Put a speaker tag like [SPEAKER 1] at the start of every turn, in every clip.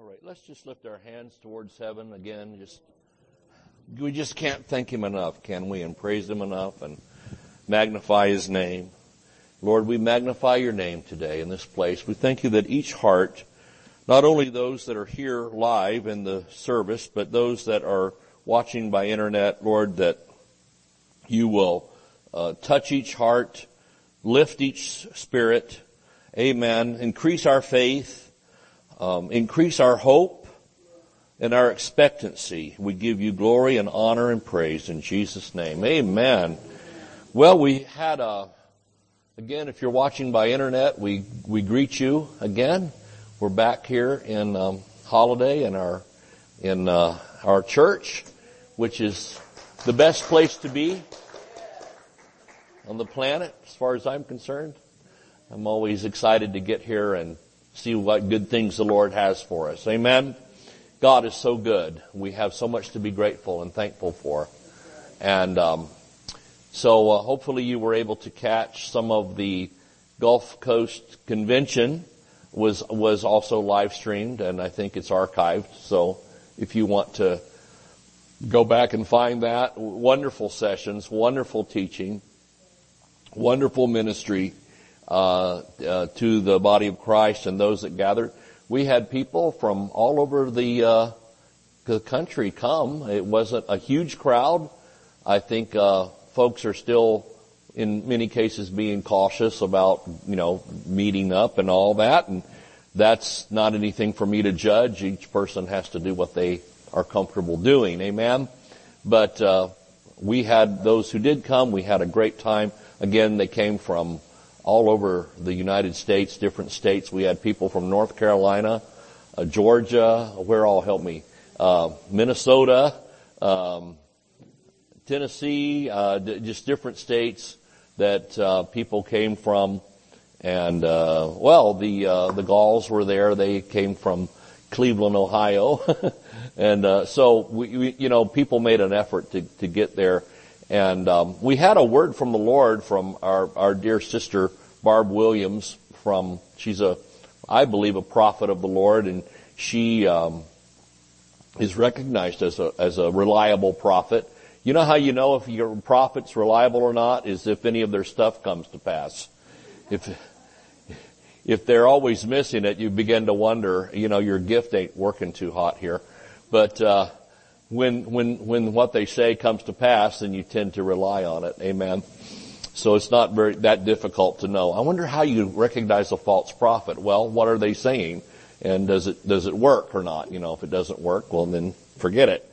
[SPEAKER 1] All right, let's just lift our hands towards heaven again. Just we just can't thank him enough, can we? And praise him enough and magnify his name. Lord, we magnify your name today in this place. We thank you that each heart, not only those that are here live in the service, but those that are watching by internet, Lord, that you will uh, touch each heart, lift each spirit. Amen. Increase our faith, um, increase our hope and our expectancy. We give you glory and honor and praise in Jesus' name. Amen. Well, we had a, again, if you're watching by internet, we, we greet you again. We're back here in um, Holiday in our in uh, our church, which is the best place to be on the planet, as far as I'm concerned. I'm always excited to get here and see what good things the Lord has for us. Amen. God is so good. We have so much to be grateful and thankful for. And um, so uh, hopefully you were able to catch some of the Gulf Coast Convention was was also live streamed, and I think it's archived. So if you want to go back and find that, wonderful sessions, wonderful teaching wonderful ministry uh, uh, to the body of Christ and those that gathered. We had people from all over the uh, the country come. It wasn't a huge crowd. I think uh, folks are still, in many cases, being cautious about you know meeting up and all that, and that's not anything for me to judge. Each person has to do what they are comfortable doing. Amen. But uh, we had those who did come. We had a great time. Again, they came from all over the United States, different states. We had people from North Carolina, uh, Georgia, where all help me, uh, Minnesota, um, Tennessee, uh, d- just different states that uh, people came from. And uh, well, the uh, the Gauls were there. They came from Cleveland, Ohio, and so we, we, you know, people made an effort to to get there and um, we had a word from the Lord from our, our dear sister Barb Williams. From she's a, I believe, a prophet of the Lord, and she um, is recognized as a as a reliable prophet. You know how you know if your prophet's reliable or not is if any of their stuff comes to pass. If if they're always missing it, you begin to wonder. You know, your gift ain't working too hot here. But uh, when, when, when what they say comes to pass, then you tend to rely on it. Amen. So it's not very, that difficult to know. I wonder how you recognize a false prophet. Well, what are they saying? And does it, does it work or not? You know, if it doesn't work, well then forget it.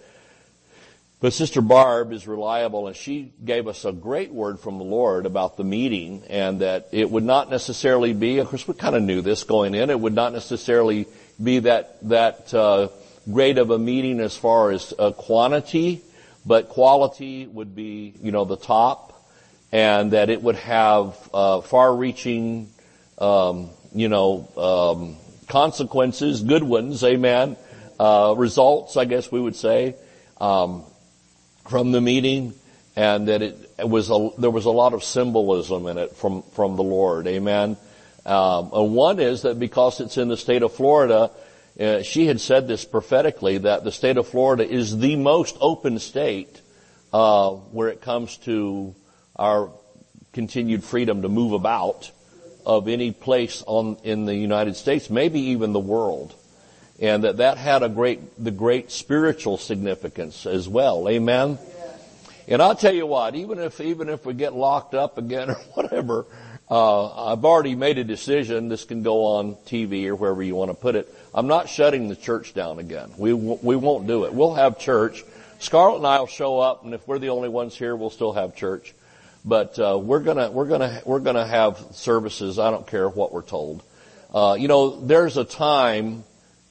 [SPEAKER 1] But Sister Barb is reliable and she gave us a great word from the Lord about the meeting and that it would not necessarily be, of course we kind of knew this going in, it would not necessarily be that, that, uh, great of a meeting as far as uh, quantity, but quality would be, you know, the top, and that it would have uh, far-reaching, um, you know, um, consequences, good ones, amen, uh, results, I guess we would say, um, from the meeting, and that it, it, was a, there was a lot of symbolism in it from from the Lord, amen. Um, and one is that because it's in the state of Florida, uh, she had said this prophetically that the state of Florida is the most open state uh, where it comes to our continued freedom to move about of any place on in the United States, maybe even the world, and that that had a great the great spiritual significance as well. Amen. And I'll tell you what, even if even if we get locked up again or whatever, uh, I've already made a decision. This can go on TV or wherever you want to put it. I'm not shutting the church down again. We we won't do it. We'll have church. Scarlett and I will show up, and if we're the only ones here, we'll still have church. But uh, we're gonna we're gonna we're gonna have services. I don't care what we're told. Uh, you know, there's a time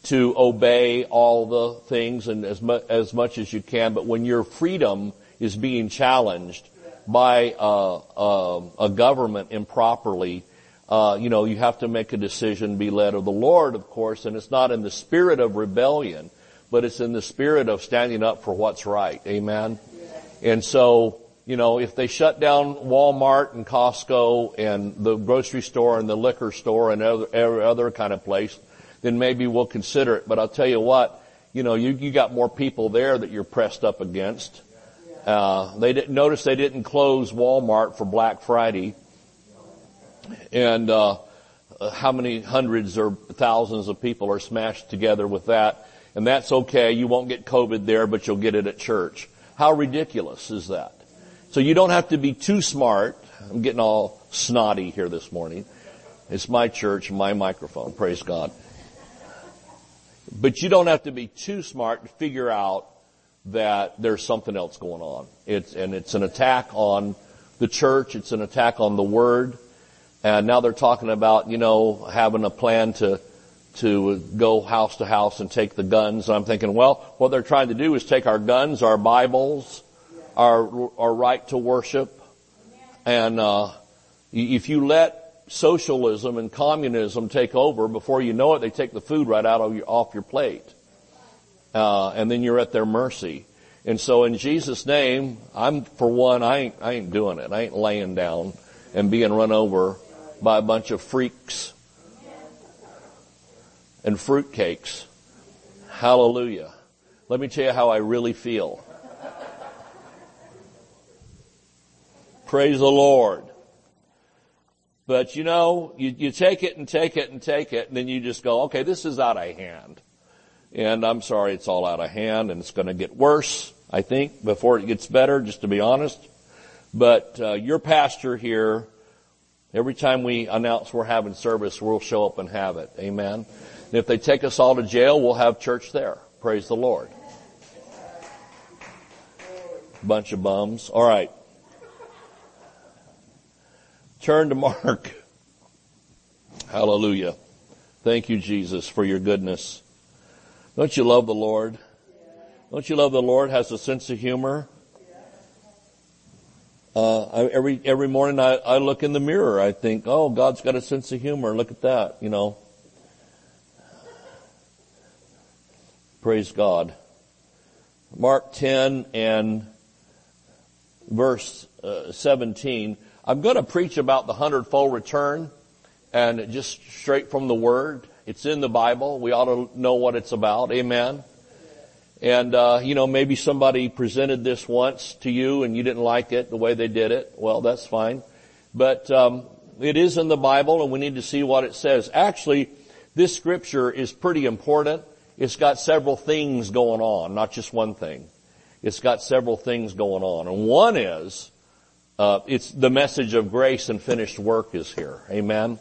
[SPEAKER 1] to obey all the things and as much as much as you can. But when your freedom is being challenged, by uh, uh, a government improperly, uh, you know, you have to make a decision, be led of the Lord, of course, and it's not in the spirit of rebellion, but it's in the spirit of standing up for what's right. Amen. And so, you know, if they shut down Walmart and Costco and the grocery store and the liquor store and other, every other kind of place, then maybe we'll consider it. But I'll tell you what, you know, you, you got more people there that you're pressed up against. Uh, they didn't notice they didn't close Walmart for Black Friday, and uh, how many hundreds or thousands of people are smashed together with that, and that's okay. You won't get COVID there, but you'll get it at church. How ridiculous is that? So you don't have to be too smart. I'm getting all snotty here this morning. It's my church, my microphone. Praise God. But you don't have to be too smart to figure out that there's something else going on. It's, and it's an attack on the church. It's an attack on the word. And now they're talking about, you know, having a plan to, to go house to house and take the guns. And I'm thinking, well, what they're trying to do is take our guns, our Bibles, our, our right to worship. And, uh, if you let socialism and communism take over, before you know it, they take the food right out of your, off your plate. Uh, and then you're at their mercy. And so in Jesus' name, I'm, for one, I ain't, I ain't doing it. I ain't laying down and being run over by a bunch of freaks and fruitcakes. Hallelujah. Let me tell you how I really feel. Praise the Lord. But you know, you, you take it and take it and take it, and then you just go, okay, this is out of hand. And I'm sorry, it's all out of hand, and it's going to get worse, I think, before it gets better, just to be honest. But uh, your pastor here, every time we announce we're having service, we'll show up and have it. Amen. And if they take us all to jail, we'll have church there. Praise the Lord. Bunch of bums. All right. Turn to Mark. Hallelujah. Thank you, Jesus, for your goodness. Don't you love the Lord? Don't you love the Lord has a sense of humor? Uh, I, every every morning I, I look in the mirror. I think, oh, God's got a sense of humor. Look at that, you know. Praise God. Mark 10 and verse uh, 17. I'm going to preach about the hundredfold return and just straight from the Word. It's in the Bible. We ought to know what it's about. Amen. And, uh, you know, maybe somebody presented this once to you and you didn't like it, the way they did it. Well, that's fine. But, um, it is in the Bible and we need to see what it says. Actually, this scripture is pretty important. It's got several things going on, not just one thing. It's got several things going on. And one is, uh, it's the message of grace and finished work is here. Amen.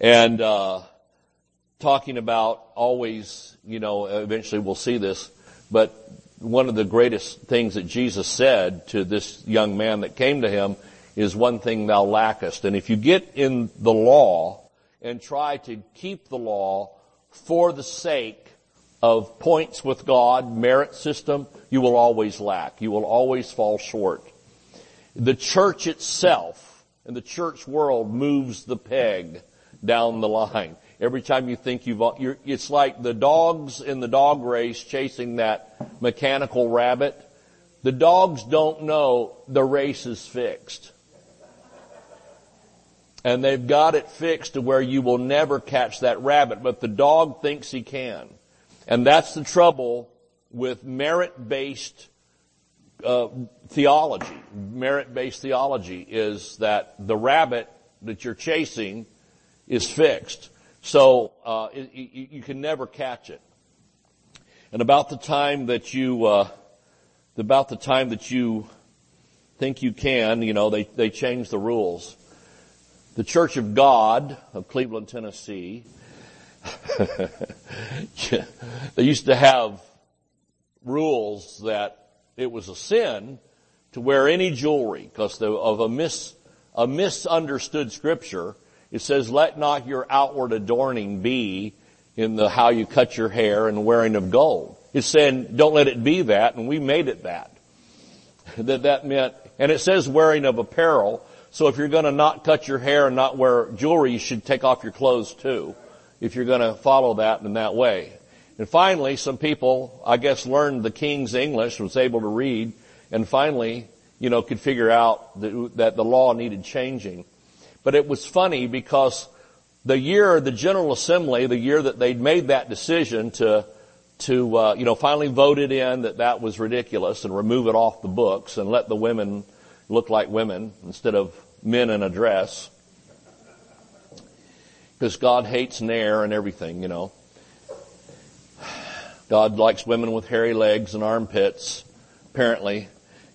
[SPEAKER 1] And uh, talking about always, you know, eventually we'll see this, but one of the greatest things that Jesus said to this young man that came to him is one thing thou lackest. And if you get in the law and try to keep the law for the sake of points with God, merit system, you will always lack. You will always fall short. The church itself and the church world moves the peg down the line. Every time you think you've, it's like the dogs in the dog race chasing that mechanical rabbit. The dogs don't know the race is fixed. And they've got it fixed to where you will never catch that rabbit, but the dog thinks he can. And that's the trouble with merit-based uh, theology, merit-based theology, is that the rabbit that you're chasing is fixed. So uh, it, you, you, can never catch it. And about the time that you, uh, about the time that you think you can, you know, they they change the rules. The Church of God of Cleveland, Tennessee, they used to have rules that it was a sin to wear any jewelry because of a mis, a misunderstood scripture. It says, let not your outward adorning be in the how you cut your hair and wearing of gold. It's saying, don't let it be that, and we made it that. that that meant, and it says wearing of apparel, so if you're gonna not cut your hair and not wear jewelry, you should take off your clothes too, if you're gonna follow that in that way. And finally, some people, I guess, learned the King's English, was able to read, and finally, you know, could figure out that, that the law needed changing. But it was funny because the year, the General Assembly, the year that they'd made that decision to, to, uh, you know, finally voted in that that was ridiculous and remove it off the books and let the women look like women instead of men in a dress. Because God hates Nair and everything, you know. God likes women with hairy legs and armpits, apparently,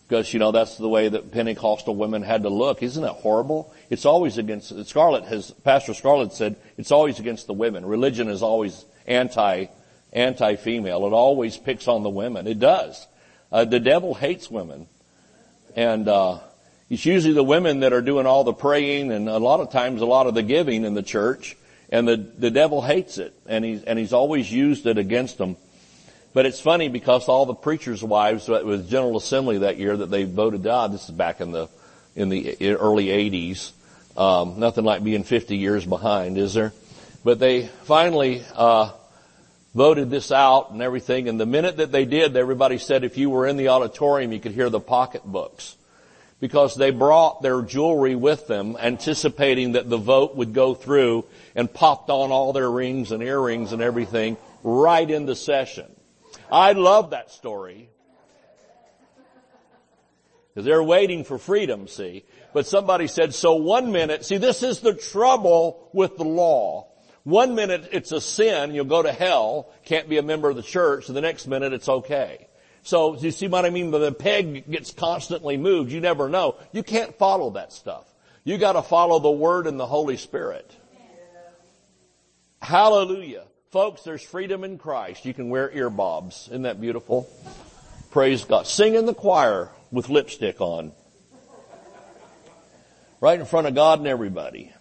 [SPEAKER 1] because, you know, that's the way that Pentecostal women had to look. Isn't that horrible? It's always against, Scarlett has, Pastor Scarlett said, it's always against the women. Religion is always anti, anti-female. It always picks on the women. It does. Uh, the devil hates women. And, uh, it's usually the women that are doing all the praying and a lot of times a lot of the giving in the church. And the, the devil hates it. And he's, and he's always used it against them. But it's funny because all the preachers' wives with General Assembly that year that they voted out, this is back in the, in the early 80s. Um, nothing like being 50 years behind, is there? But they finally, uh, voted this out and everything. And the minute that they did, everybody said if you were in the auditorium, you could hear the pocketbooks because they brought their jewelry with them, anticipating that the vote would go through and popped on all their rings and earrings and everything right in the session. I love that story. Because they're waiting for freedom, see. But somebody said, so one minute, see this is the trouble with the law. One minute it's a sin, you'll go to hell, can't be a member of the church, and the next minute it's okay. So, you see what I mean? The peg gets constantly moved. You never know. You can't follow that stuff. You gotta follow the Word and the Holy Spirit. Hallelujah. Folks, there's freedom in Christ. You can wear earbobs. Isn't that beautiful? Praise God. Sing in the choir with lipstick on. Right in front of God and everybody.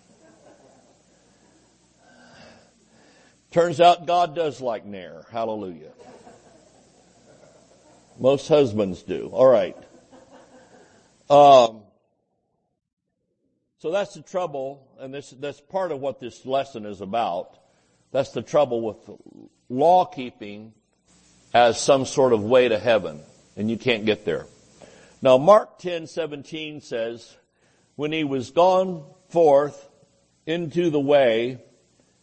[SPEAKER 1] Turns out God does like Nair. Hallelujah. Most husbands do. All right. Um, so that's the trouble, and this, that's part of what this lesson is about. That's the trouble with law keeping as some sort of way to heaven, and you can't get there. Now Mark 10:17 says, when he was gone forth into the way,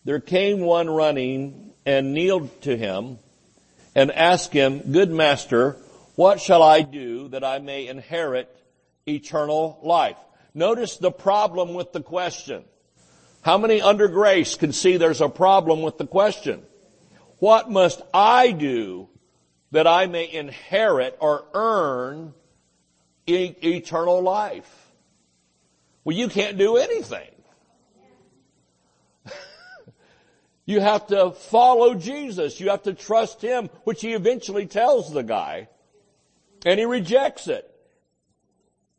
[SPEAKER 1] there came one running and kneeled to him and asked him, good master, what shall I do that I may inherit eternal life? Notice the problem with the question. How many under grace can see there's a problem with the question? What must I do that I may inherit or earn e- eternal life? Well, you can't do anything. you have to follow Jesus. You have to trust Him, which He eventually tells the guy. And he rejects it.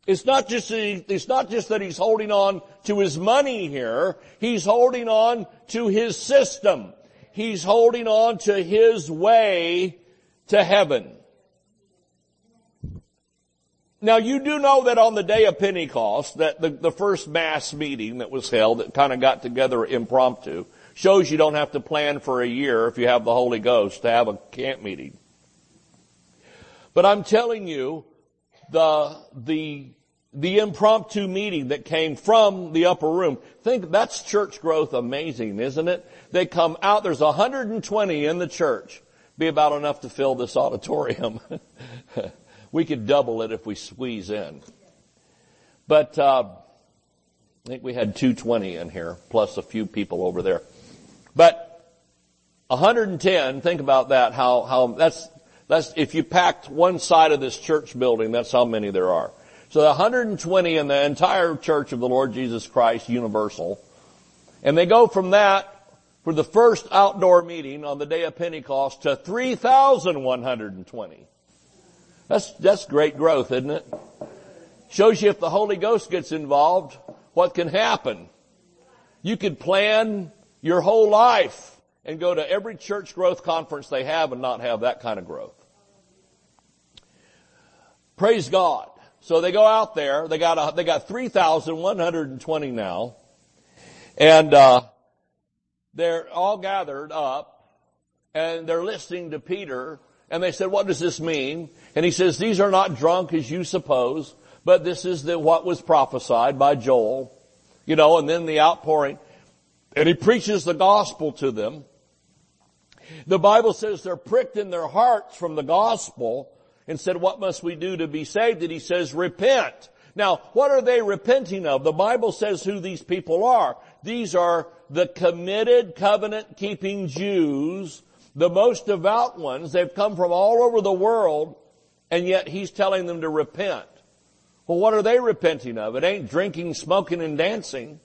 [SPEAKER 1] It's not just, it's not just that he's holding on to his money here. He's holding on to his system. He's holding on to his way to heaven. Now you do know that on the day of Pentecost, that the, the first mass meeting that was held that kind of got together impromptu shows you don't have to plan for a year if you have the Holy Ghost to have a camp meeting. But I'm telling you, the, the, the impromptu meeting that came from the upper room. Think that's church growth amazing, isn't it? They come out, there's 120 in the church. Be about enough to fill this auditorium. we could double it if we squeeze in. But, uh, I think we had 220 in here, plus a few people over there. But 110, think about that, how, how, that's, that's, if you packed one side of this church building, that's how many there are. So 120 in the entire church of the Lord Jesus Christ universal. And they go from that for the first outdoor meeting on the day of Pentecost to 3,120. That's, that's great growth, isn't it? Shows you if the Holy Ghost gets involved, what can happen. You could plan your whole life and go to every church growth conference they have and not have that kind of growth. Praise God. So they go out there. They got a, they got three thousand one hundred and twenty now, and uh, they're all gathered up, and they're listening to Peter. And they said, "What does this mean?" And he says, "These are not drunk as you suppose, but this is the, what was prophesied by Joel, you know." And then the outpouring. And he preaches the gospel to them. The Bible says they're pricked in their hearts from the gospel and said, what must we do to be saved? And he says, repent. Now, what are they repenting of? The Bible says who these people are. These are the committed covenant keeping Jews, the most devout ones. They've come from all over the world and yet he's telling them to repent. Well, what are they repenting of? It ain't drinking, smoking, and dancing.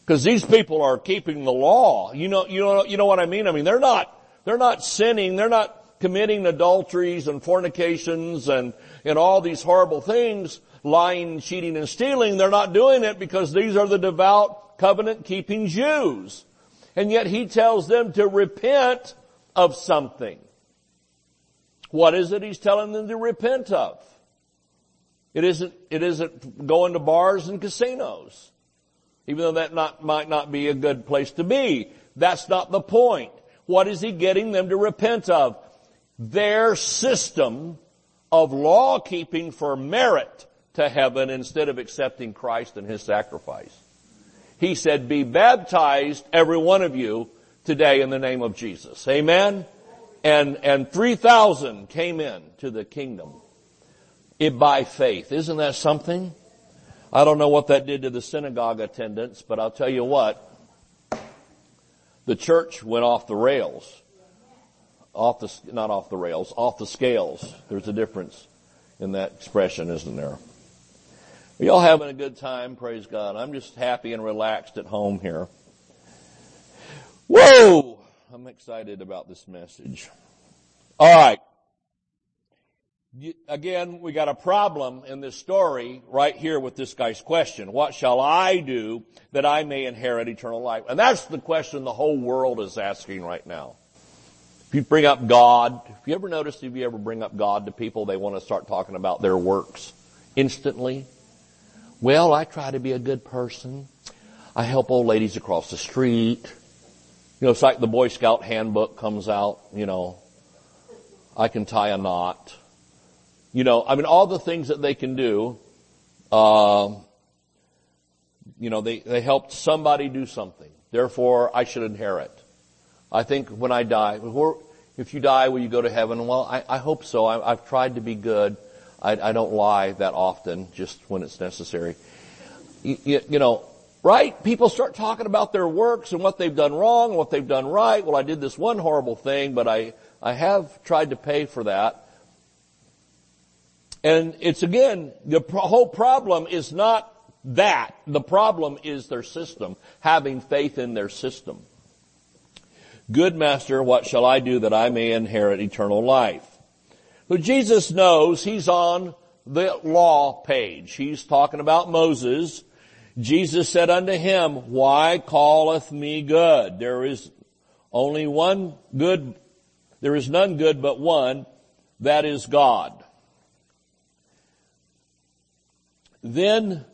[SPEAKER 1] Because these people are keeping the law. You know, you know, you know what I mean? I mean, they're not, they're not sinning. They're not committing adulteries and fornications and, and all these horrible things, lying, cheating, and stealing. They're not doing it because these are the devout, covenant keeping Jews. And yet he tells them to repent of something. What is it he's telling them to repent of? It isn't, it isn't going to bars and casinos. Even though that not, might not be a good place to be. That's not the point. What is he getting them to repent of? Their system of law keeping for merit to heaven instead of accepting Christ and His sacrifice. He said, be baptized, every one of you, today in the name of Jesus. Amen? and, and 3,000 came in to the kingdom it by faith. Isn't that something? I don't know what that did to the synagogue attendance, but I'll tell you what, the church went off the rails. Off the, not off the rails, off the scales. There's a difference in that expression, isn't there? Are y'all having a good time? Praise God. I'm just happy and relaxed at home here. Whoa! I'm excited about this message. All right. Again, we got a problem in this story right here with this guy's question. What shall I do that I may inherit eternal life? And that's the question the whole world is asking right now. If you bring up God, if you ever noticed if you ever bring up God to people, they want to start talking about their works instantly. Well, I try to be a good person. I help old ladies across the street. You know, it's like the Boy Scout handbook comes out, you know, I can tie a knot. You know, I mean, all the things that they can do, uh, you know, they, they helped somebody do something. Therefore, I should inherit. I think when I die, if you die, will you go to heaven? Well, I, I hope so. I, have tried to be good. I, I, don't lie that often, just when it's necessary. You, you, you know, Right? People start talking about their works and what they've done wrong and what they've done right. Well, I did this one horrible thing, but I, I have tried to pay for that. And it's again, the whole problem is not that. The problem is their system, having faith in their system. Good master, what shall I do that I may inherit eternal life? Who Jesus knows he's on the law page. He's talking about Moses Jesus said unto him, Why calleth me good? There is only one good, there is none good but one, that is God. Then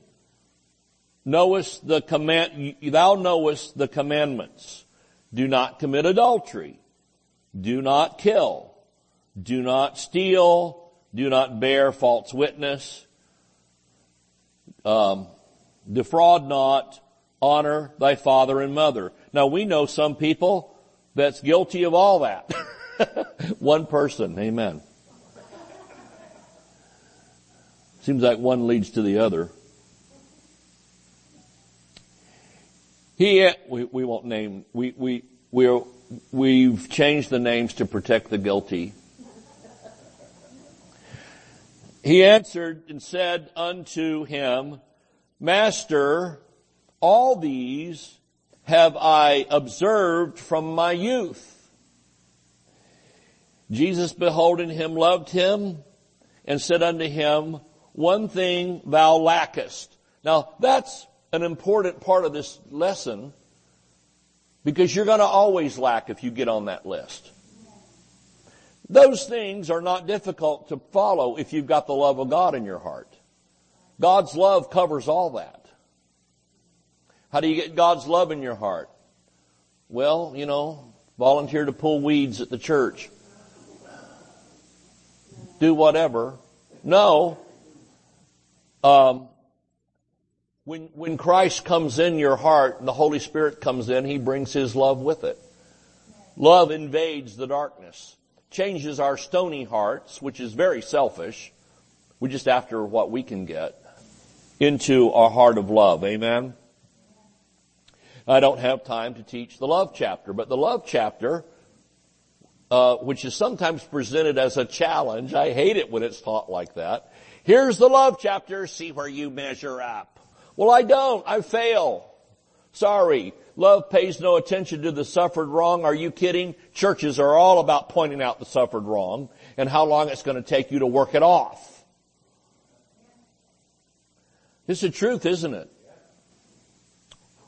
[SPEAKER 1] knowest the command, thou knowest the commandments. Do not commit adultery. Do not kill. Do not steal. Do not bear false witness. Um, defraud not, honor thy father and mother. Now we know some people that's guilty of all that. one person, amen. Seems like one leads to the other. He, we, we won't name, we, we, we we've changed the names to protect the guilty. He answered and said unto him, Master, all these have I observed from my youth. Jesus beholding him loved him and said unto him, one thing thou lackest. Now that's an important part of this lesson because you're going to always lack if you get on that list. Those things are not difficult to follow if you've got the love of God in your heart. God's love covers all that. How do you get God's love in your heart? Well, you know, volunteer to pull weeds at the church. Do whatever. No. Um, When, when Christ comes in your heart and the Holy Spirit comes in, He brings His love with it. Love invades the darkness, changes our stony hearts, which is very selfish. We're just after what we can get into a heart of love. Amen. I don't have time to teach the love chapter, but the love chapter, uh, which is sometimes presented as a challenge, I hate it when it's taught like that. Here's the love chapter, see where you measure up. Well, I don't. I fail. Sorry. Love pays no attention to the suffered wrong. Are you kidding? Churches are all about pointing out the suffered wrong and how long it's going to take you to work it off. It's the truth, isn't it?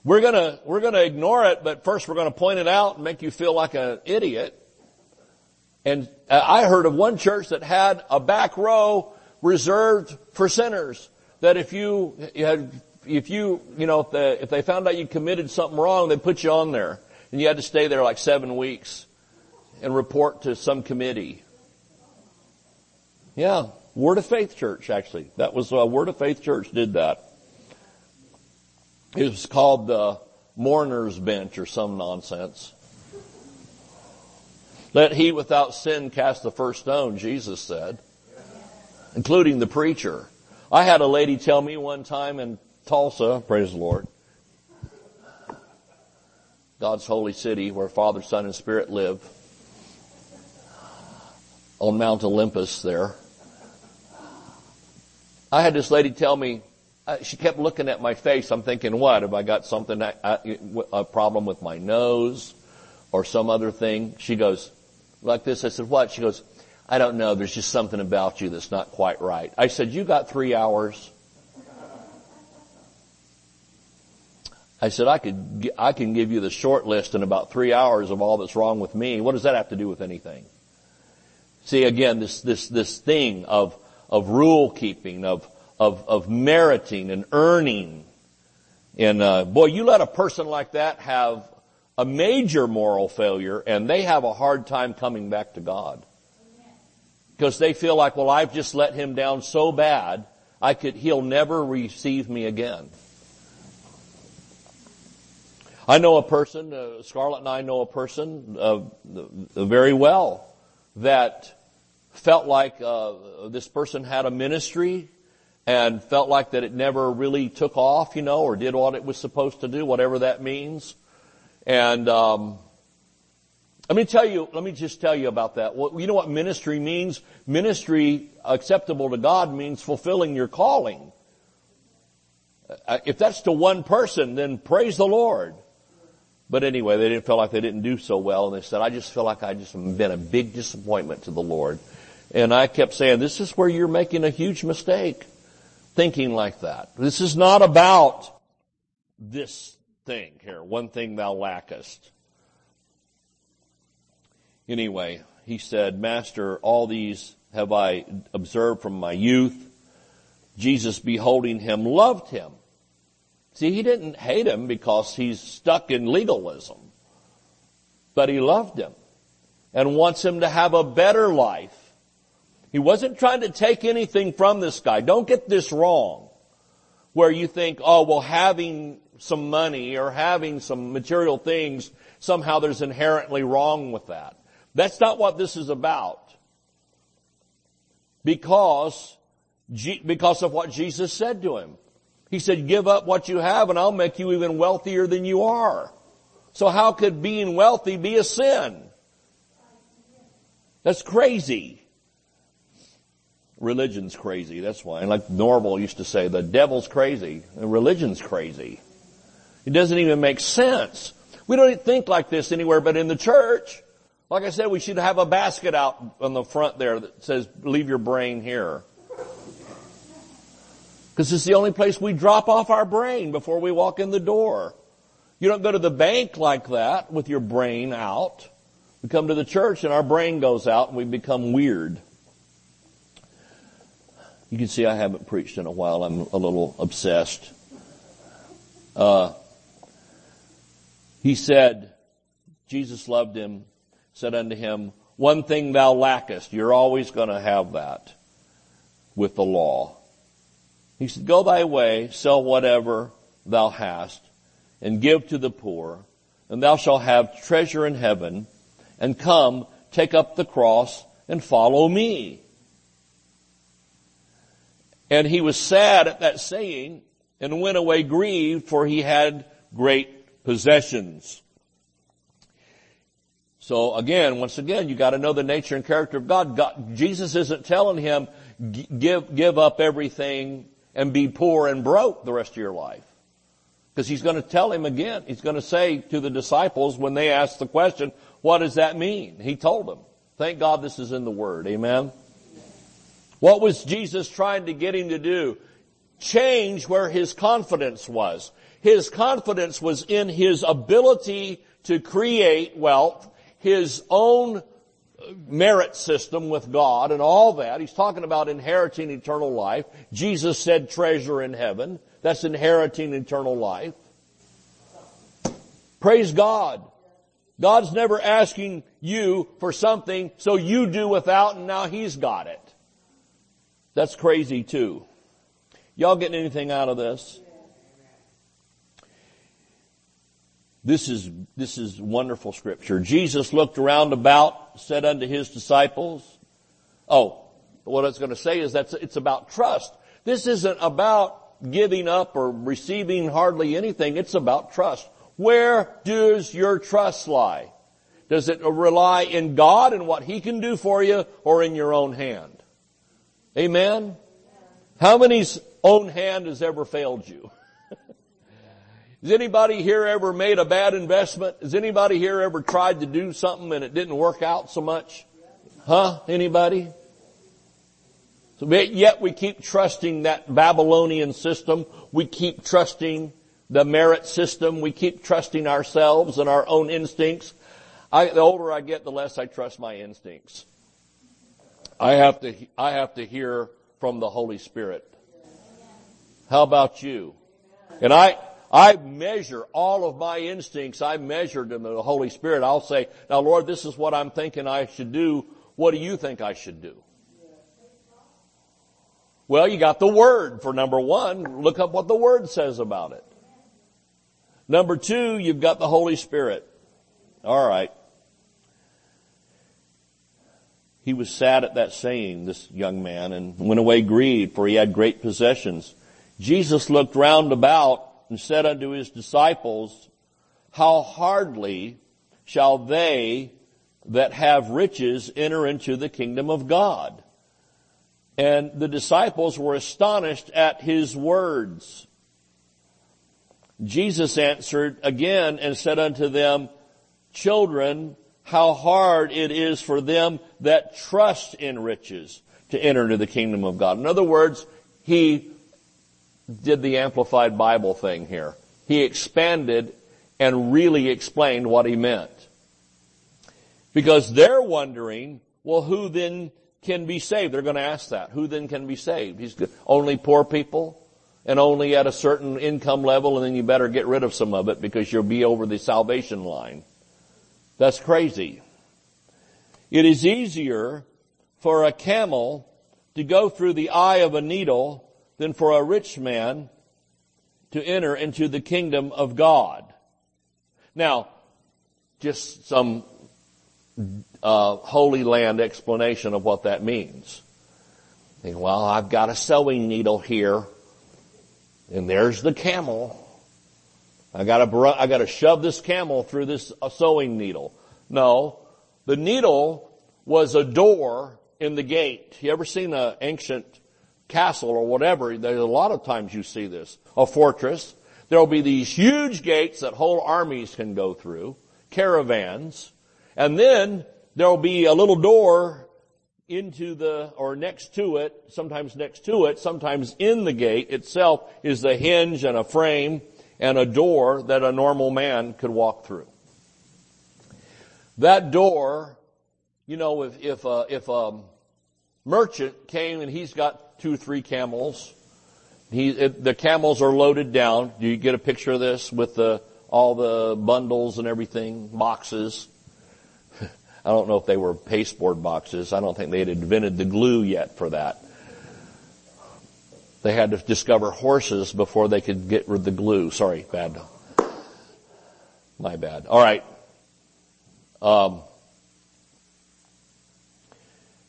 [SPEAKER 1] We're gonna, we're gonna ignore it, but first we're gonna point it out and make you feel like an idiot. And uh, I heard of one church that had a back row reserved for sinners. That if you had, if you, you know, if, the, if they found out you committed something wrong, they'd put you on there. And you had to stay there like seven weeks and report to some committee. Yeah. Word of Faith Church, actually. That was uh, Word of Faith Church did that. It was called the mourner's bench or some nonsense. Let he without sin cast the first stone, Jesus said, including the preacher. I had a lady tell me one time in Tulsa, praise the Lord, God's holy city where Father, Son, and Spirit live, on Mount Olympus there. I had this lady tell me, uh, she kept looking at my face. I'm thinking, what? Have I got something, a problem with my nose or some other thing? She goes, like this. I said, what? She goes, I don't know. There's just something about you that's not quite right. I said, you got three hours. I said, I could, I can give you the short list in about three hours of all that's wrong with me. What does that have to do with anything? See, again, this, this, this thing of, of rule keeping, of, of, of meriting and earning. And uh, boy, you let a person like that have a major moral failure and they have a hard time coming back to God. Because they feel like, well, I've just let him down so bad, I could, he'll never receive me again. I know a person, uh, Scarlett and I know a person uh, very well that felt like uh, this person had a ministry and felt like that it never really took off, you know, or did what it was supposed to do, whatever that means. And um, let me tell you, let me just tell you about that. Well, you know what ministry means? Ministry acceptable to God means fulfilling your calling. Uh, if that's to one person, then praise the Lord. But anyway, they didn't feel like they didn't do so well, and they said, "I just feel like I just been a big disappointment to the Lord." And I kept saying, this is where you're making a huge mistake thinking like that. This is not about this thing here, one thing thou lackest. Anyway, he said, Master, all these have I observed from my youth. Jesus beholding him loved him. See, he didn't hate him because he's stuck in legalism, but he loved him and wants him to have a better life he wasn't trying to take anything from this guy. Don't get this wrong. Where you think, oh, well, having some money or having some material things, somehow there's inherently wrong with that. That's not what this is about. Because, because of what Jesus said to him. He said, give up what you have and I'll make you even wealthier than you are. So how could being wealthy be a sin? That's crazy. Religion's crazy, that's why. And like Norvel used to say, the devil's crazy, and religion's crazy. It doesn't even make sense. We don't think like this anywhere but in the church. Like I said, we should have a basket out on the front there that says, leave your brain here. Because it's the only place we drop off our brain before we walk in the door. You don't go to the bank like that with your brain out. We come to the church and our brain goes out and we become weird. You can see I haven't preached in a while. I'm a little obsessed. Uh, he said, Jesus loved him, said unto him, one thing thou lackest. You're always going to have that with the law. He said, go thy way, sell whatever thou hast, and give to the poor, and thou shalt have treasure in heaven, and come, take up the cross, and follow me. And he was sad at that saying, and went away grieved, for he had great possessions. So again, once again, you got to know the nature and character of God. God. Jesus isn't telling him give give up everything and be poor and broke the rest of your life. Because he's going to tell him again. He's going to say to the disciples when they ask the question, what does that mean? He told them. Thank God this is in the Word. Amen. What was Jesus trying to get him to do? Change where his confidence was. His confidence was in his ability to create wealth, his own merit system with God and all that. He's talking about inheriting eternal life. Jesus said treasure in heaven. That's inheriting eternal life. Praise God. God's never asking you for something so you do without and now He's got it. That's crazy too. Y'all getting anything out of this? This is, this is wonderful scripture. Jesus looked around about, said unto his disciples, oh, what I was going to say is that it's about trust. This isn't about giving up or receiving hardly anything. It's about trust. Where does your trust lie? Does it rely in God and what He can do for you or in your own hand? Amen? How many's own hand has ever failed you? Has anybody here ever made a bad investment? Has anybody here ever tried to do something and it didn't work out so much? Huh? Anybody? So yet we keep trusting that Babylonian system. We keep trusting the merit system. We keep trusting ourselves and our own instincts. I, the older I get, the less I trust my instincts. I have to, I have to hear from the Holy Spirit. How about you? And I, I measure all of my instincts. I measured them in the Holy Spirit. I'll say, now Lord, this is what I'm thinking I should do. What do you think I should do? Well, you got the Word for number one. Look up what the Word says about it. Number two, you've got the Holy Spirit. Alright. He was sad at that saying, this young man, and went away grieved, for he had great possessions. Jesus looked round about and said unto his disciples, how hardly shall they that have riches enter into the kingdom of God? And the disciples were astonished at his words. Jesus answered again and said unto them, children, how hard it is for them that trust in riches to enter into the kingdom of God. In other words, he did the Amplified Bible thing here. He expanded and really explained what he meant. Because they're wondering, well, who then can be saved? They're going to ask that. Who then can be saved? He's only poor people and only at a certain income level and then you better get rid of some of it because you'll be over the salvation line. That's crazy. It is easier for a camel to go through the eye of a needle than for a rich man to enter into the kingdom of God. Now, just some uh, Holy Land explanation of what that means. Well, I've got a sewing needle here, and there's the camel. I gotta, I gotta shove this camel through this sewing needle. No, the needle was a door in the gate. You ever seen an ancient castle or whatever, there's a lot of times you see this, a fortress. There'll be these huge gates that whole armies can go through, caravans, and then there'll be a little door into the, or next to it, sometimes next to it, sometimes in the gate itself is the hinge and a frame and a door that a normal man could walk through. That door, you know, if, if, a, if a merchant came and he's got two, three camels. He, it, the camels are loaded down. Do you get a picture of this with the, all the bundles and everything, boxes? I don't know if they were pasteboard boxes. I don't think they had invented the glue yet for that. They had to discover horses before they could get rid of the glue. Sorry, bad. My bad. All right. Um,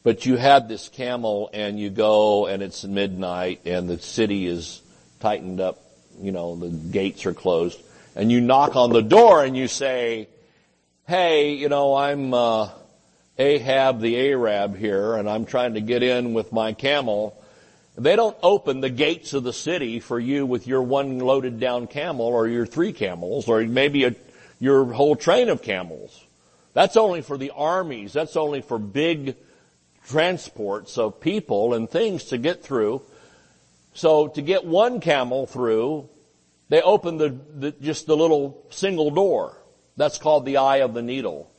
[SPEAKER 1] but you had this camel and you go and it's midnight and the city is tightened up, you know, the gates are closed and you knock on the door and you say, hey, you know, I'm, uh, Ahab the Arab here and I'm trying to get in with my camel they don't open the gates of the city for you with your one loaded down camel or your three camels or maybe a, your whole train of camels. That's only for the armies. That's only for big transports of people and things to get through. So to get one camel through, they open the, the just the little single door. That's called the eye of the needle.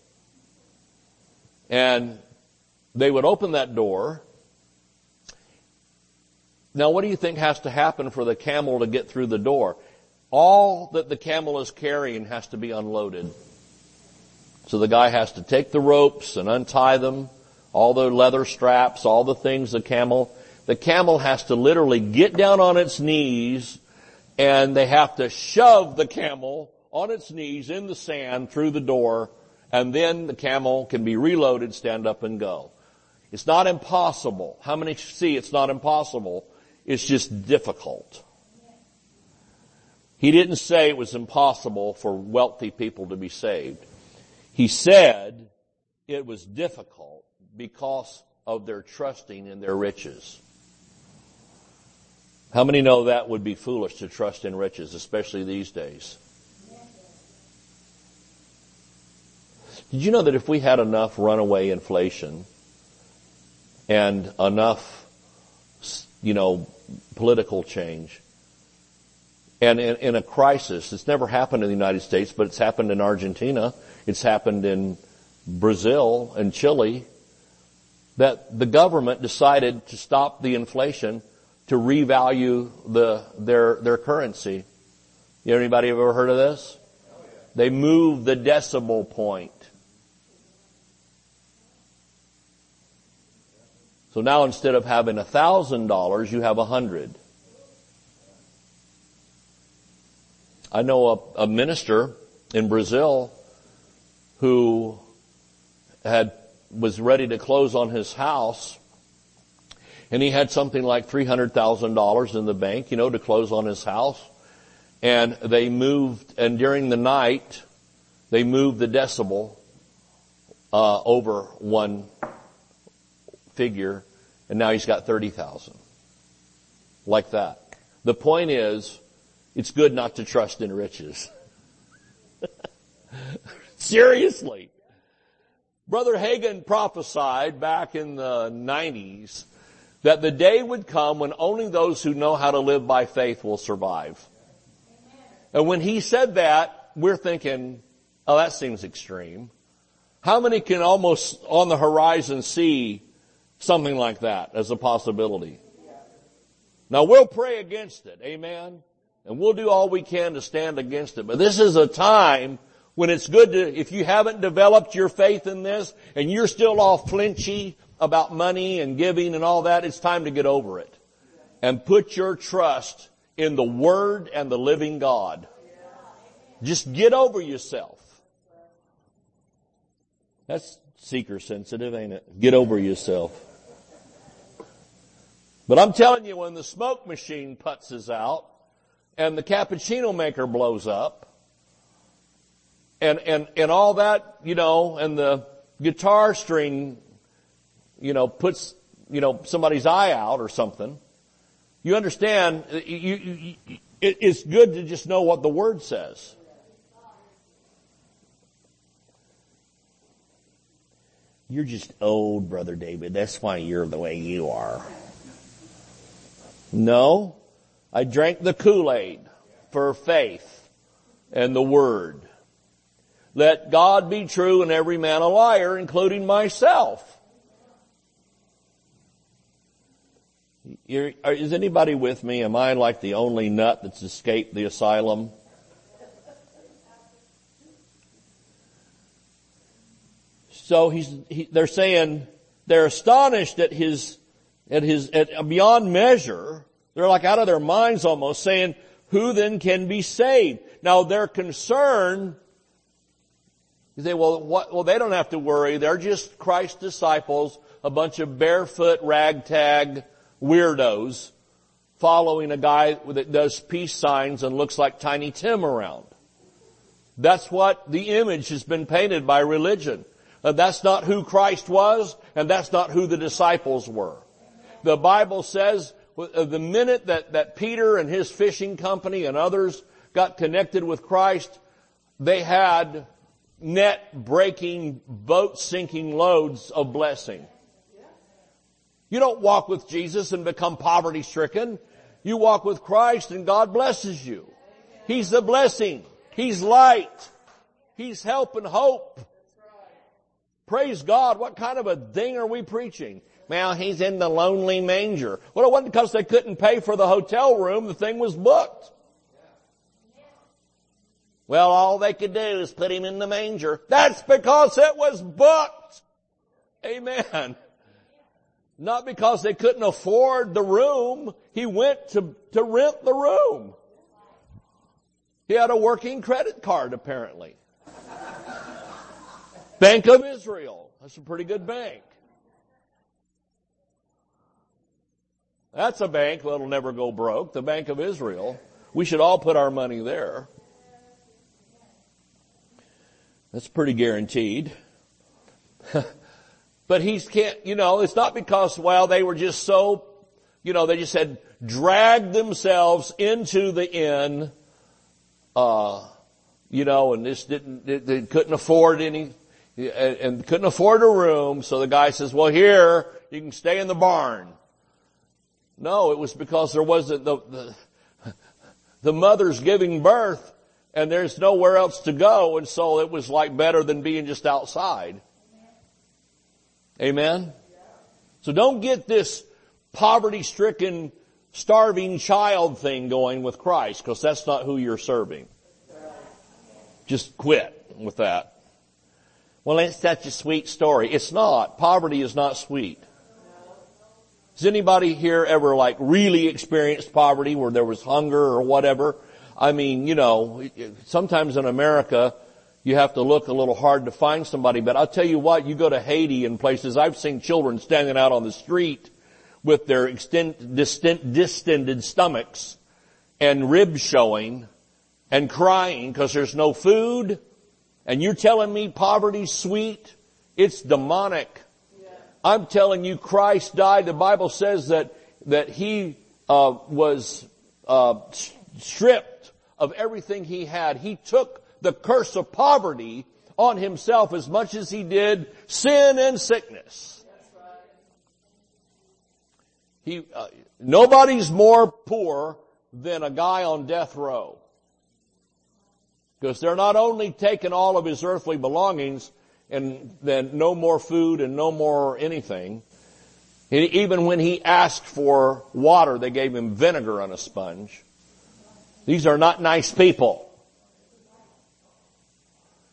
[SPEAKER 1] And they would open that door now what do you think has to happen for the camel to get through the door? All that the camel is carrying has to be unloaded. So the guy has to take the ropes and untie them, all the leather straps, all the things the camel, the camel has to literally get down on its knees and they have to shove the camel on its knees in the sand through the door and then the camel can be reloaded, stand up and go. It's not impossible. How many see it's not impossible? It's just difficult. He didn't say it was impossible for wealthy people to be saved. He said it was difficult because of their trusting in their riches. How many know that would be foolish to trust in riches, especially these days? Did you know that if we had enough runaway inflation and enough you know, political change. And in, in, a crisis, it's never happened in the United States, but it's happened in Argentina, it's happened in Brazil and Chile, that the government decided to stop the inflation to revalue the, their, their currency. You know, anybody ever heard of this? They moved the decimal point. So now instead of having a thousand dollars, you have a hundred. I know a, a, minister in Brazil who had, was ready to close on his house and he had something like $300,000 in the bank, you know, to close on his house. And they moved, and during the night, they moved the decibel, uh, over one figure, and now he's got 30,000. Like that. The point is, it's good not to trust in riches. Seriously. Brother Hagin prophesied back in the 90s that the day would come when only those who know how to live by faith will survive. And when he said that, we're thinking, oh, that seems extreme. How many can almost on the horizon see Something like that as a possibility. Now we'll pray against it. Amen. And we'll do all we can to stand against it. But this is a time when it's good to, if you haven't developed your faith in this and you're still all flinchy about money and giving and all that, it's time to get over it. And put your trust in the Word and the living God. Just get over yourself. That's seeker sensitive, ain't it? Get over yourself. But I'm telling you, when the smoke machine putzes out and the cappuccino maker blows up and, and, and all that, you know, and the guitar string, you know, puts, you know, somebody's eye out or something, you understand, you, you, it's good to just know what the word says. You're just old, Brother David. That's why you're the way you are. No, I drank the Kool-Aid for faith and the Word. Let God be true and every man a liar, including myself. Is anybody with me? Am I like the only nut that's escaped the asylum? So he's, he, they're saying they're astonished at his at his, at beyond measure They're like out of their minds almost saying, who then can be saved? Now their concern, you say, well, what, well they don't have to worry. They're just Christ's disciples, a bunch of barefoot ragtag weirdos following a guy that does peace signs and looks like Tiny Tim around. That's what the image has been painted by religion. And that's not who Christ was, and that's not who the disciples were. The Bible says uh, the minute that, that Peter and his fishing company and others got connected with Christ, they had net breaking, boat sinking loads of blessing. You don't walk with Jesus and become poverty stricken. You walk with Christ and God blesses you. He's the blessing. He's light. He's help and hope. Praise God. What kind of a thing are we preaching? Well, he's in the lonely manger. Well, it wasn't because they couldn't pay for the hotel room. The thing was booked. Well, all they could do is put him in the manger. That's because it was booked. Amen. Not because they couldn't afford the room. He went to, to rent the room. He had a working credit card apparently. Bank of Israel. That's a pretty good bank. That's a bank that'll never go broke. The Bank of Israel. We should all put our money there. That's pretty guaranteed. but he can't, you know, it's not because, well, they were just so, you know, they just had dragged themselves into the inn, uh, you know, and this didn't, they, they couldn't afford any, and couldn't afford a room, so the guy says, well here, you can stay in the barn. No, it was because there wasn't the, the, the mother's giving birth and there's nowhere else to go and so it was like better than being just outside. Amen? So don't get this poverty stricken, starving child thing going with Christ because that's not who you're serving. Just quit with that. Well, it's such a sweet story. It's not. Poverty is not sweet. Has anybody here ever like really experienced poverty where there was hunger or whatever? I mean, you know, sometimes in America, you have to look a little hard to find somebody, but I'll tell you what, you go to Haiti and places, I've seen children standing out on the street with their extend, distant, distended stomachs and ribs showing and crying because there's no food and you're telling me poverty's sweet? It's demonic. I'm telling you, Christ died. The Bible says that that He uh, was uh, stripped of everything He had. He took the curse of poverty on Himself as much as He did sin and sickness. He, uh, nobody's more poor than a guy on death row. Because they're not only taking all of his earthly belongings, and then no more food and no more anything. Even when he asked for water, they gave him vinegar on a sponge. These are not nice people.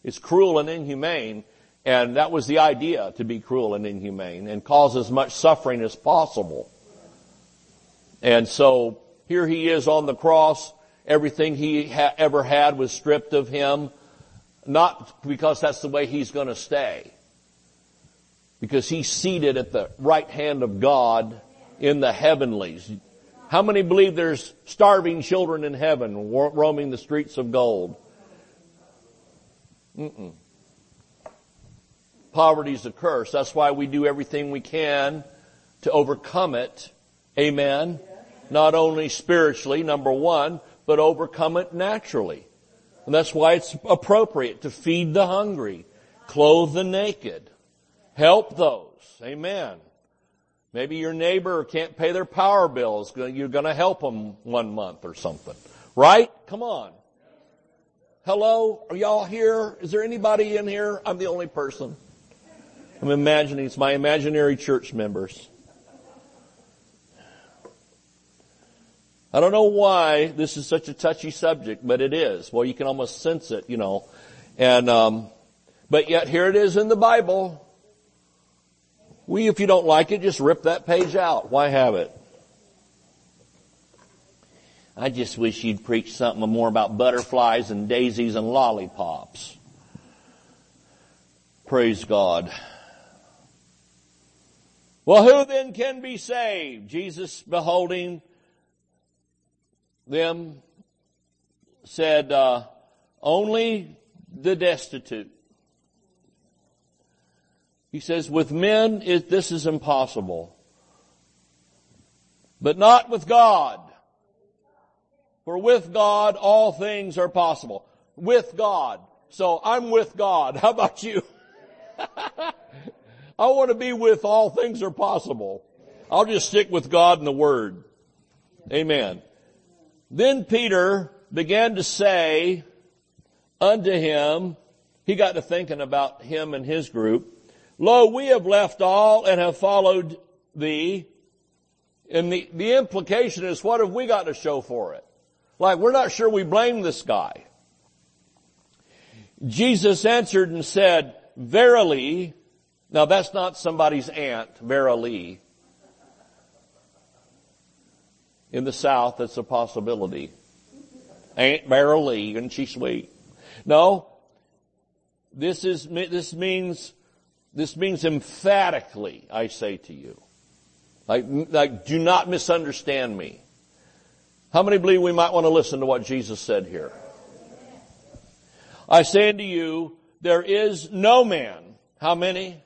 [SPEAKER 1] It's cruel and inhumane, and that was the idea, to be cruel and inhumane, and cause as much suffering as possible. And so, here he is on the cross, everything he ha- ever had was stripped of him, not because that's the way he's going to stay. Because he's seated at the right hand of God in the heavenlies. How many believe there's starving children in heaven roaming the streets of gold? Mm-mm. Poverty's a curse. That's why we do everything we can to overcome it. Amen. Not only spiritually, number one, but overcome it naturally. And that's why it's appropriate to feed the hungry, clothe the naked, help those. Amen. Maybe your neighbor can't pay their power bills. You're going to help them one month or something. Right? Come on. Hello? Are y'all here? Is there anybody in here? I'm the only person. I'm imagining it's my imaginary church members. I don't know why this is such a touchy subject, but it is. Well, you can almost sense it, you know. And, um, but yet here it is in the Bible. We, if you don't like it, just rip that page out. Why have it? I just wish you'd preach something more about butterflies and daisies and lollipops. Praise God. Well, who then can be saved? Jesus, beholding them, said, uh, only the destitute. He says, with men, it, this is impossible. But not with God. For with God, all things are possible. With God. So I'm with God. How about you? I want to be with all things are possible. I'll just stick with God and the Word. Amen. Then Peter began to say unto him, he got to thinking about him and his group, Lo, we have left all and have followed thee. And the, the implication is what have we got to show for it? Like we're not sure we blame this guy. Jesus answered and said, Verily, now that's not somebody's aunt, verily. In the South, that's a possibility. Aunt Verily, isn't she sweet? No. This is, this means, this means emphatically, I say to you. Like, like, do not misunderstand me. How many believe we might want to listen to what Jesus said here? I say unto you, there is no man. How many?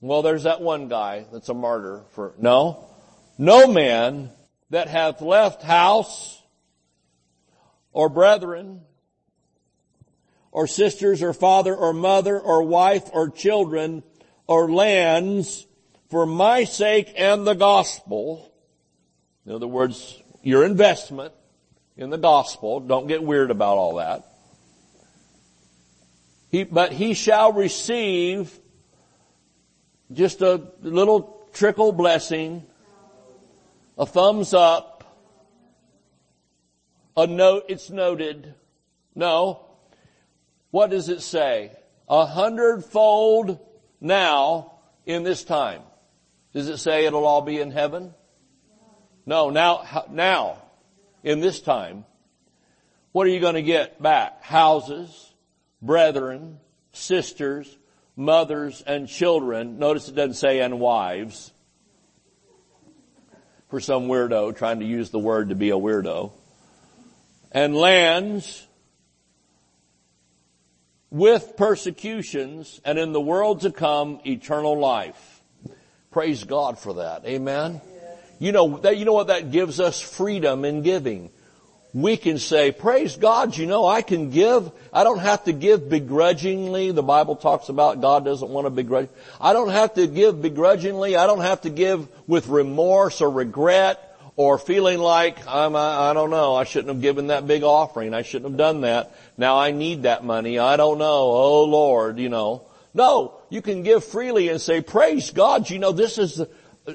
[SPEAKER 1] Well, there's that one guy that's a martyr for, no. No man that hath left house or brethren or sisters or father or mother or wife or children or lands for my sake and the gospel. In other words, your investment in the gospel. Don't get weird about all that. He, but he shall receive just a little trickle blessing, a thumbs up, a note, it's noted. No. What does it say? A hundredfold now in this time. Does it say it'll all be in heaven? No, now, now, in this time, what are you going to get back? Houses, brethren, sisters, mothers, and children. Notice it doesn't say and wives. For some weirdo trying to use the word to be a weirdo. And lands with persecutions and in the world to come eternal life. Praise God for that. Amen. You know, that, you know what that gives us? Freedom in giving we can say, praise God, you know, I can give. I don't have to give begrudgingly. The Bible talks about God doesn't want to begrudge. I don't have to give begrudgingly. I don't have to give with remorse or regret or feeling like I'm, I, I don't know, I shouldn't have given that big offering. I shouldn't have done that. Now I need that money. I don't know. Oh Lord, you know. No, you can give freely and say, praise God, you know, this is,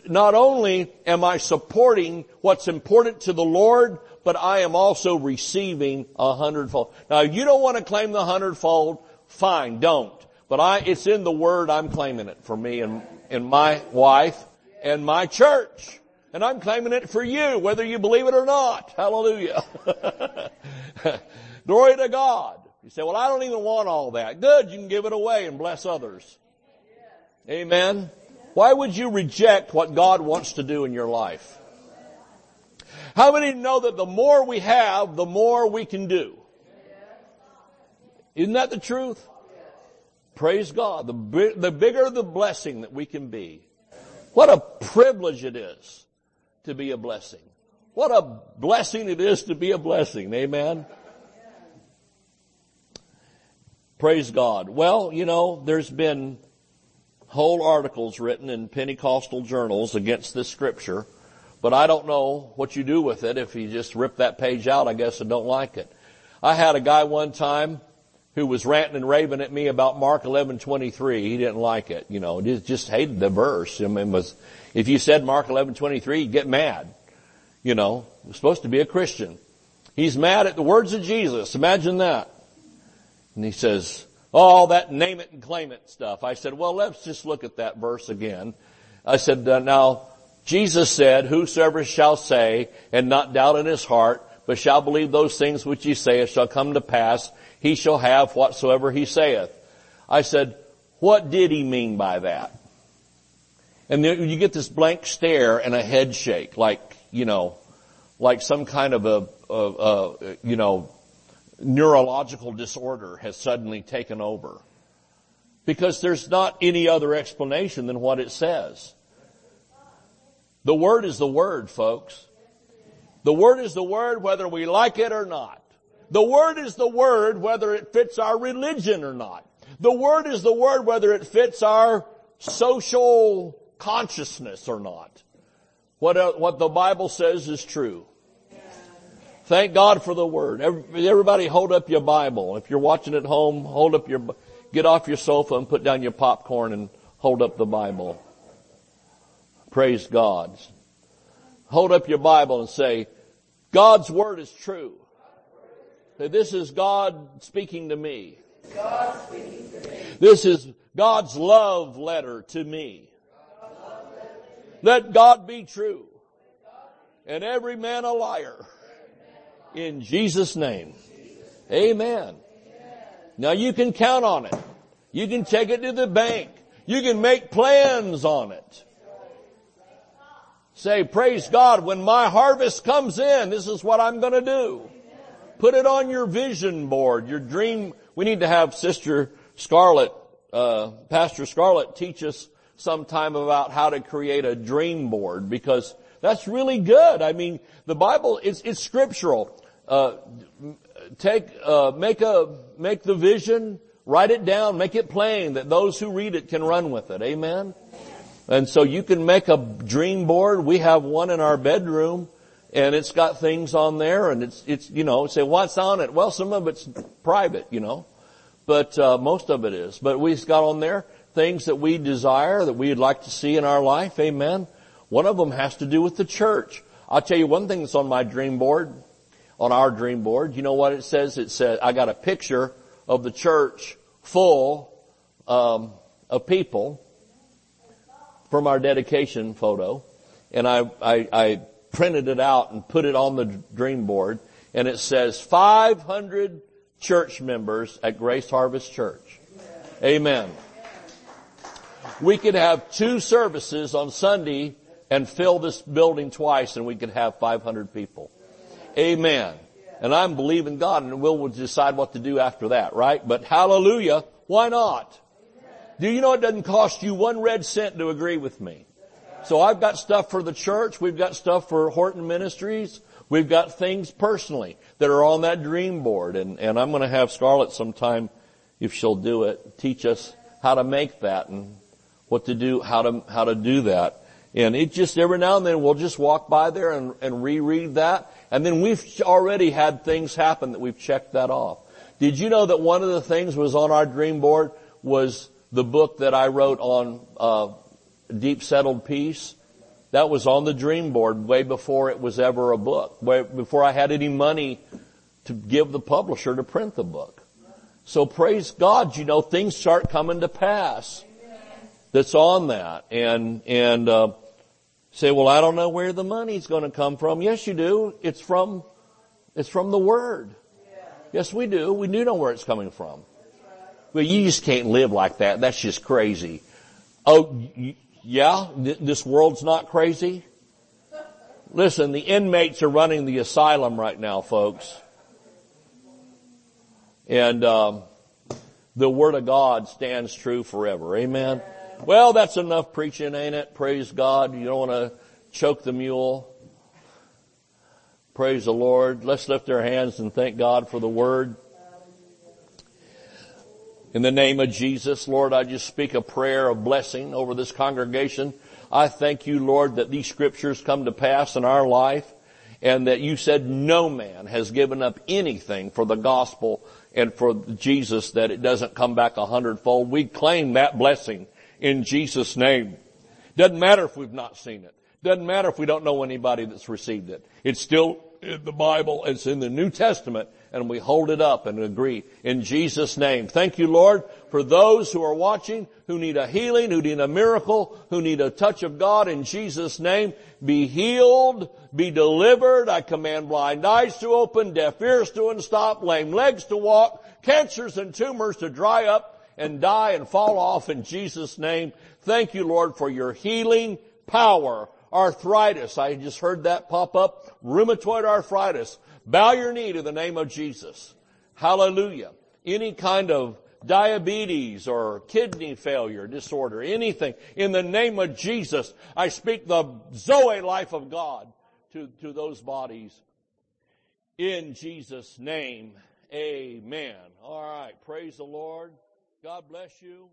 [SPEAKER 1] not only am I supporting what's important to the Lord, but I am also receiving a hundredfold. Now, you don't want to claim the hundredfold, fine, don't. But I, it's in the Word, I'm claiming it for me and, and my wife and my church. And I'm claiming it for you, whether you believe it or not. Hallelujah. Glory to God. You say, well, I don't even want all that. Good, you can give it away and bless others. Amen. Why would you reject what God wants to do in your life? How many know that the more we have, the more we can do? Isn't that the truth? Praise God. The, the bigger the blessing that we can be. What a privilege it is to be a blessing. What a blessing it is to be a blessing. Amen. Praise God. Well, you know, there's been whole articles written in Pentecostal journals against this scripture but I don't know what you do with it. If you just rip that page out, I guess I don't like it. I had a guy one time who was ranting and raving at me about Mark 11:23. He didn't like it, you know, just hated the verse. I mean, was if you said Mark 11:23, he'd get mad. You know, you're supposed to be a Christian. He's mad at the words of Jesus. Imagine that. And he says, "Oh, that name it and claim it stuff." I said, "Well, let's just look at that verse again." I said, uh, "Now, Jesus said, whosoever shall say and not doubt in his heart, but shall believe those things which he saith shall come to pass, he shall have whatsoever he saith. I said, what did he mean by that? And then you get this blank stare and a head shake, like, you know, like some kind of a, a, a you know, neurological disorder has suddenly taken over. Because there's not any other explanation than what it says. The Word is the Word, folks. The Word is the Word whether we like it or not. The Word is the Word whether it fits our religion or not. The Word is the Word whether it fits our social consciousness or not. What, uh, what the Bible says is true. Thank God for the Word. Everybody hold up your Bible. If you're watching at home, hold up your, get off your sofa and put down your popcorn and hold up the Bible. Praise God. Hold up your Bible and say, God's Word is true. This is God speaking to me. This is God's love letter to me. Let God be true and every man a liar. In Jesus name. Amen. Now you can count on it. You can take it to the bank. You can make plans on it. Say, praise God, when my harvest comes in, this is what I'm gonna do. Put it on your vision board, your dream. We need to have Sister Scarlett, uh, Pastor Scarlett teach us sometime about how to create a dream board because that's really good. I mean, the Bible is, it's scriptural. Uh, take, uh, make a, make the vision, write it down, make it plain that those who read it can run with it. Amen? And so you can make a dream board. We have one in our bedroom and it's got things on there and it's, it's, you know, say what's on it? Well, some of it's private, you know, but, uh, most of it is. But we've got on there things that we desire, that we'd like to see in our life. Amen. One of them has to do with the church. I'll tell you one thing that's on my dream board, on our dream board. You know what it says? It says, I got a picture of the church full, um, of people from our dedication photo, and I, I, I printed it out and put it on the dream board, and it says 500 church members at Grace Harvest Church. Amen. We could have two services on Sunday and fill this building twice and we could have 500 people. Amen. And I'm believing God and we'll decide what to do after that, right? But hallelujah, why not? Do you know it doesn't cost you one red cent to agree with me? So I've got stuff for the church. We've got stuff for Horton Ministries. We've got things personally that are on that dream board. And, and I'm going to have Scarlett sometime, if she'll do it, teach us how to make that and what to do, how to, how to do that. And it just every now and then we'll just walk by there and, and reread that. And then we've already had things happen that we've checked that off. Did you know that one of the things was on our dream board was the book that I wrote on uh, deep settled peace. That was on the dream board way before it was ever a book, way before I had any money to give the publisher to print the book. So praise God, you know, things start coming to pass that's on that. And, and, uh, say, well, I don't know where the money's going to come from. Yes, you do. It's from, it's from the Word. Yes, we do. We do know where it's coming from. Well, you just can't live like that. That's just crazy. Oh, yeah? This world's not crazy? Listen, the inmates are running the asylum right now, folks. And, um, the Word of God stands true forever. Amen? Well, that's enough preaching, ain't it? Praise God. You don't want to choke the mule. Praise the Lord. Let's lift our hands and thank God for the Word. In the name of Jesus, Lord, I just speak a prayer of blessing over this congregation. I thank you, Lord, that these scriptures come to pass in our life and that you said no man has given up anything for the gospel and for Jesus that it doesn't come back a hundredfold. We claim that blessing in Jesus name. Doesn't matter if we've not seen it. Doesn't matter if we don't know anybody that's received it. It's still in the Bible. It's in the New Testament and we hold it up and agree in Jesus name. Thank you Lord for those who are watching who need a healing, who need a miracle, who need a touch of God in Jesus name. Be healed, be delivered. I command blind eyes to open, deaf ears to unstop, lame legs to walk, cancers and tumors to dry up and die and fall off in Jesus name. Thank you Lord for your healing power arthritis. I just heard that pop up. Rheumatoid arthritis. Bow your knee to the name of Jesus. Hallelujah. Any kind of diabetes or kidney failure disorder, anything. In the name of Jesus, I speak the Zoe life of God to, to those bodies. In Jesus' name, amen. All right. Praise the Lord. God bless you.